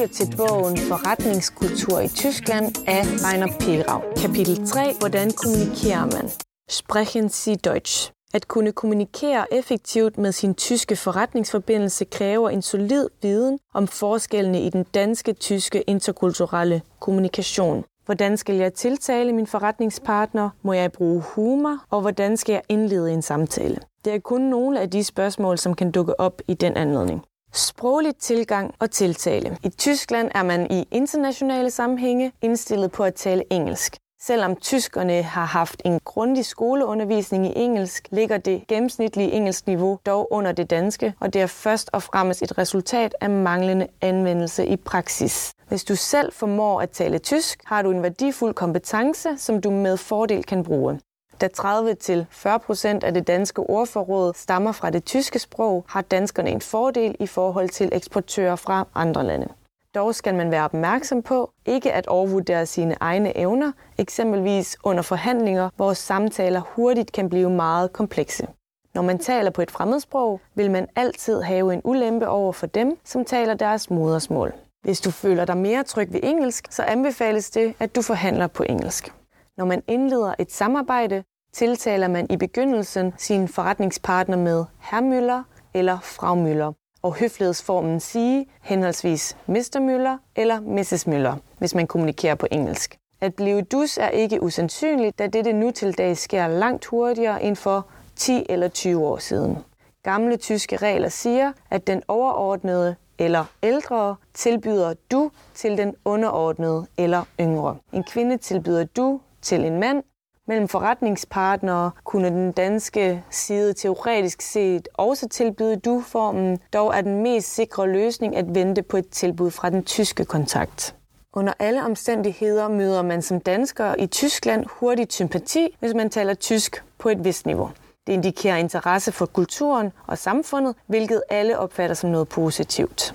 lytte til bogen Forretningskultur i Tyskland af Rainer Pilgrav. Kapitel 3. Hvordan kommunikerer man? Sprechen Sie Deutsch. At kunne kommunikere effektivt med sin tyske forretningsforbindelse kræver en solid viden om forskellene i den danske-tyske interkulturelle kommunikation. Hvordan skal jeg tiltale min forretningspartner? Må jeg bruge humor? Og hvordan skal jeg indlede en samtale? Det er kun nogle af de spørgsmål, som kan dukke op i den anledning. Sprogligt tilgang og tiltale. I Tyskland er man i internationale sammenhænge indstillet på at tale engelsk. Selvom tyskerne har haft en grundig skoleundervisning i engelsk, ligger det gennemsnitlige engelsk niveau dog under det danske, og det er først og fremmest et resultat af manglende anvendelse i praksis. Hvis du selv formår at tale tysk, har du en værdifuld kompetence, som du med fordel kan bruge. Da 30-40% af det danske ordforråd stammer fra det tyske sprog, har danskerne en fordel i forhold til eksportører fra andre lande. Dog skal man være opmærksom på ikke at overvurdere sine egne evner, eksempelvis under forhandlinger, hvor samtaler hurtigt kan blive meget komplekse. Når man taler på et fremmedsprog, vil man altid have en ulempe over for dem, som taler deres modersmål. Hvis du føler dig mere tryg ved engelsk, så anbefales det, at du forhandler på engelsk. Når man indleder et samarbejde, tiltaler man i begyndelsen sin forretningspartner med herr Møller eller frau Møller, og høflighedsformen sige henholdsvis Mr. Møller eller Mrs. Møller, hvis man kommunikerer på engelsk. At blive dus er ikke usandsynligt, da dette nu til dag sker langt hurtigere end for 10 eller 20 år siden. Gamle tyske regler siger, at den overordnede eller ældre tilbyder du til den underordnede eller yngre. En kvinde tilbyder du til en mand. Mellem forretningspartnere kunne den danske side teoretisk set også tilbyde du-formen, dog er den mest sikre løsning at vente på et tilbud fra den tyske kontakt. Under alle omstændigheder møder man som dansker i Tyskland hurtigt sympati, hvis man taler tysk på et vist niveau. Det indikerer interesse for kulturen og samfundet, hvilket alle opfatter som noget positivt.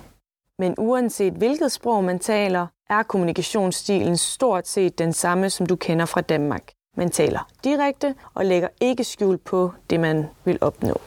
Men uanset hvilket sprog man taler, er kommunikationsstilen stort set den samme, som du kender fra Danmark. Man taler direkte og lægger ikke skjul på det, man vil opnå.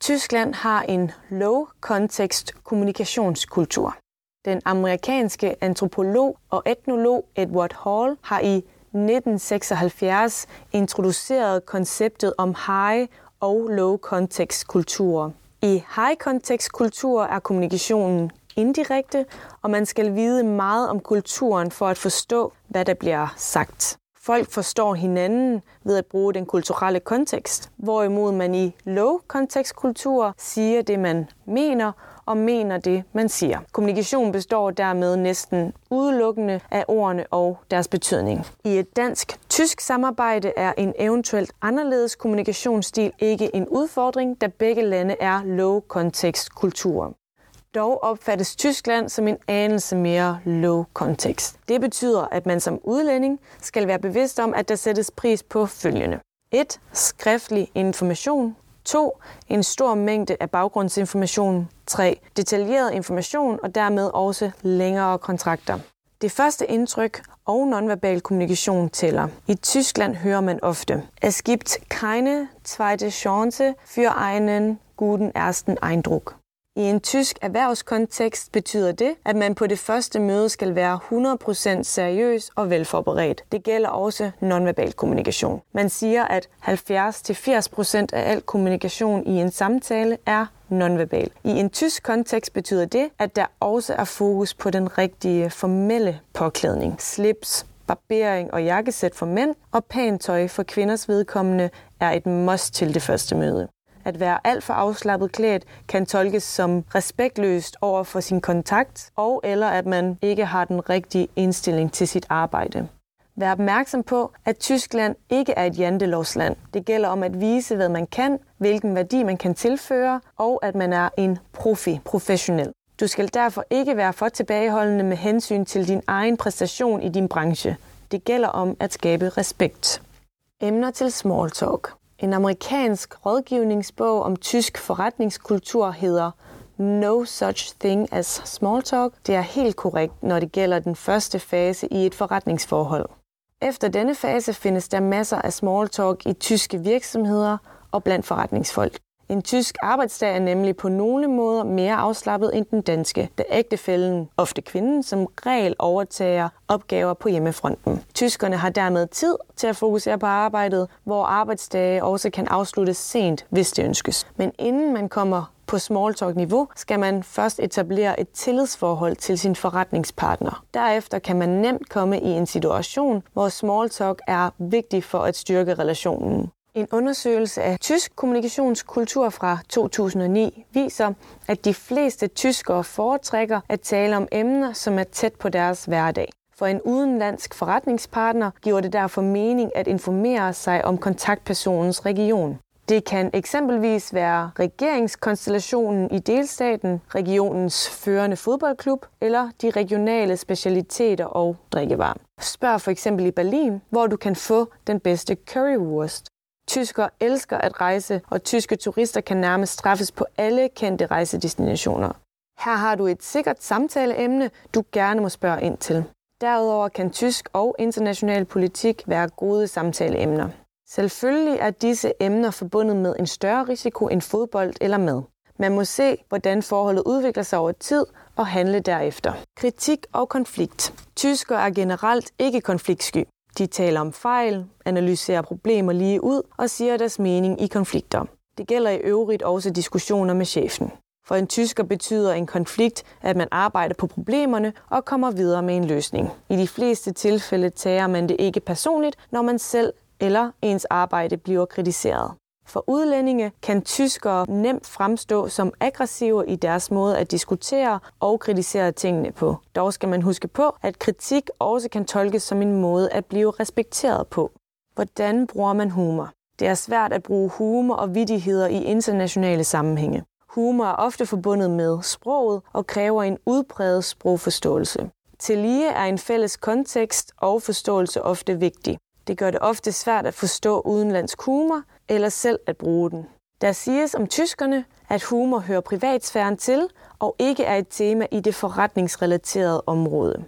Tyskland har en low-context kommunikationskultur. Den amerikanske antropolog og etnolog Edward Hall har i 1976 introduceret konceptet om high og low context kultur. I high context kultur er kommunikationen indirekte, og man skal vide meget om kulturen for at forstå, hvad der bliver sagt. Folk forstår hinanden ved at bruge den kulturelle kontekst, hvorimod man i low-kontekstkultur siger det, man mener, og mener det, man siger. Kommunikation består dermed næsten udelukkende af ordene og deres betydning. I et dansk-tysk samarbejde er en eventuelt anderledes kommunikationsstil ikke en udfordring, da begge lande er low-kontekstkulturer. Dog opfattes Tyskland som en anelse mere low context. Det betyder, at man som udlænding skal være bevidst om, at der sættes pris på følgende. 1. Skriftlig information. 2. En stor mængde af baggrundsinformation. 3. Detaljeret information og dermed også længere kontrakter. Det første indtryk og nonverbal kommunikation tæller. I Tyskland hører man ofte, Es gibt keine zweite Chance für einen guten ersten Eindruck. I en tysk erhvervskontekst betyder det, at man på det første møde skal være 100% seriøs og velforberedt. Det gælder også nonverbal kommunikation. Man siger, at 70-80% af al kommunikation i en samtale er nonverbal. I en tysk kontekst betyder det, at der også er fokus på den rigtige formelle påklædning. Slips, barbering og jakkesæt for mænd og pænt tøj for kvinders vedkommende er et must til det første møde. At være alt for afslappet klædt kan tolkes som respektløst over for sin kontakt, og eller at man ikke har den rigtige indstilling til sit arbejde. Vær opmærksom på, at Tyskland ikke er et jantelovsland. Det gælder om at vise, hvad man kan, hvilken værdi man kan tilføre, og at man er en profi, professionel. Du skal derfor ikke være for tilbageholdende med hensyn til din egen præstation i din branche. Det gælder om at skabe respekt. Emner til small talk. En amerikansk rådgivningsbog om tysk forretningskultur hedder No Such Thing as Small Talk. Det er helt korrekt, når det gælder den første fase i et forretningsforhold. Efter denne fase findes der masser af small talk i tyske virksomheder og blandt forretningsfolk. En tysk arbejdsdag er nemlig på nogle måder mere afslappet end den danske, da ægtefælden, ofte kvinden, som regel overtager opgaver på hjemmefronten. Tyskerne har dermed tid til at fokusere på arbejdet, hvor arbejdsdage også kan afsluttes sent, hvis det ønskes. Men inden man kommer på smalltalk-niveau skal man først etablere et tillidsforhold til sin forretningspartner. Derefter kan man nemt komme i en situation, hvor smalltalk er vigtig for at styrke relationen. En undersøgelse af tysk kommunikationskultur fra 2009 viser, at de fleste tyskere foretrækker at tale om emner, som er tæt på deres hverdag. For en udenlandsk forretningspartner giver det derfor mening at informere sig om kontaktpersonens region. Det kan eksempelvis være regeringskonstellationen i delstaten, regionens førende fodboldklub eller de regionale specialiteter og drikkevarer. Spørg for eksempel i Berlin, hvor du kan få den bedste currywurst. Tyskere elsker at rejse, og tyske turister kan nærmest straffes på alle kendte rejsedestinationer. Her har du et sikkert samtaleemne, du gerne må spørge ind til. Derudover kan tysk og international politik være gode samtaleemner. Selvfølgelig er disse emner forbundet med en større risiko end fodbold eller mad. Man må se, hvordan forholdet udvikler sig over tid og handle derefter. Kritik og konflikt. Tyskere er generelt ikke konfliktsky. De taler om fejl, analyserer problemer lige ud og siger deres mening i konflikter. Det gælder i øvrigt også diskussioner med chefen. For en tysker betyder en konflikt, at man arbejder på problemerne og kommer videre med en løsning. I de fleste tilfælde tager man det ikke personligt, når man selv eller ens arbejde bliver kritiseret. For udlændinge kan tyskere nemt fremstå som aggressive i deres måde at diskutere og kritisere tingene på. Dog skal man huske på, at kritik også kan tolkes som en måde at blive respekteret på. Hvordan bruger man humor? Det er svært at bruge humor og vidigheder i internationale sammenhænge. Humor er ofte forbundet med sproget og kræver en udbredet sprogforståelse. Tillige er en fælles kontekst og forståelse ofte vigtig. Det gør det ofte svært at forstå udenlandsk humor eller selv at bruge den. Der siges om tyskerne, at humor hører privatsfæren til og ikke er et tema i det forretningsrelaterede område.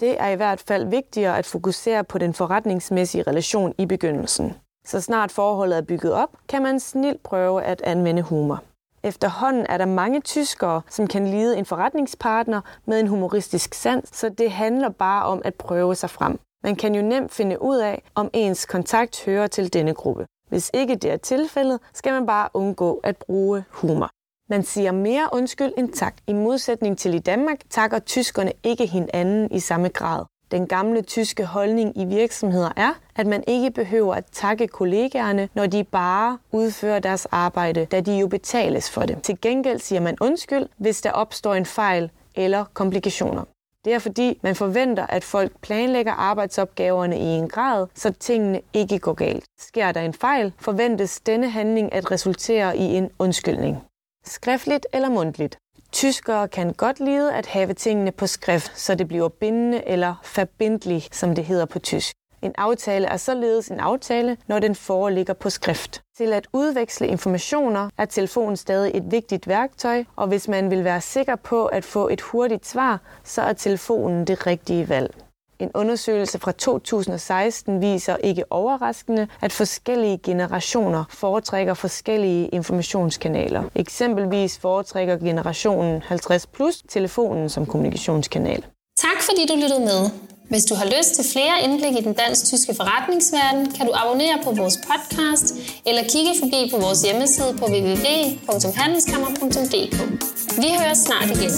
Det er i hvert fald vigtigere at fokusere på den forretningsmæssige relation i begyndelsen. Så snart forholdet er bygget op, kan man snilt prøve at anvende humor. Efterhånden er der mange tyskere, som kan lide en forretningspartner med en humoristisk sans, så det handler bare om at prøve sig frem. Man kan jo nemt finde ud af, om ens kontakt hører til denne gruppe. Hvis ikke det er tilfældet, skal man bare undgå at bruge humor. Man siger mere undskyld end tak. I modsætning til i Danmark takker tyskerne ikke hinanden i samme grad. Den gamle tyske holdning i virksomheder er, at man ikke behøver at takke kollegaerne, når de bare udfører deres arbejde, da de jo betales for det. Til gengæld siger man undskyld, hvis der opstår en fejl eller komplikationer. Det er fordi, man forventer, at folk planlægger arbejdsopgaverne i en grad, så tingene ikke går galt. Sker der en fejl, forventes denne handling at resultere i en undskyldning. Skriftligt eller mundtligt. Tyskere kan godt lide at have tingene på skrift, så det bliver bindende eller forbindelig, som det hedder på tysk. En aftale er således en aftale, når den foreligger på skrift. Til at udveksle informationer er telefonen stadig et vigtigt værktøj, og hvis man vil være sikker på at få et hurtigt svar, så er telefonen det rigtige valg. En undersøgelse fra 2016 viser ikke overraskende, at forskellige generationer foretrækker forskellige informationskanaler. Eksempelvis foretrækker generationen 50 plus telefonen som kommunikationskanal. Tak fordi du lyttede med. Hvis du har lyst til flere indblik i den dansk-tyske forretningsverden, kan du abonnere på vores podcast eller kigge forbi på vores hjemmeside på www.handelskammer.dk. Vi hører snart igen.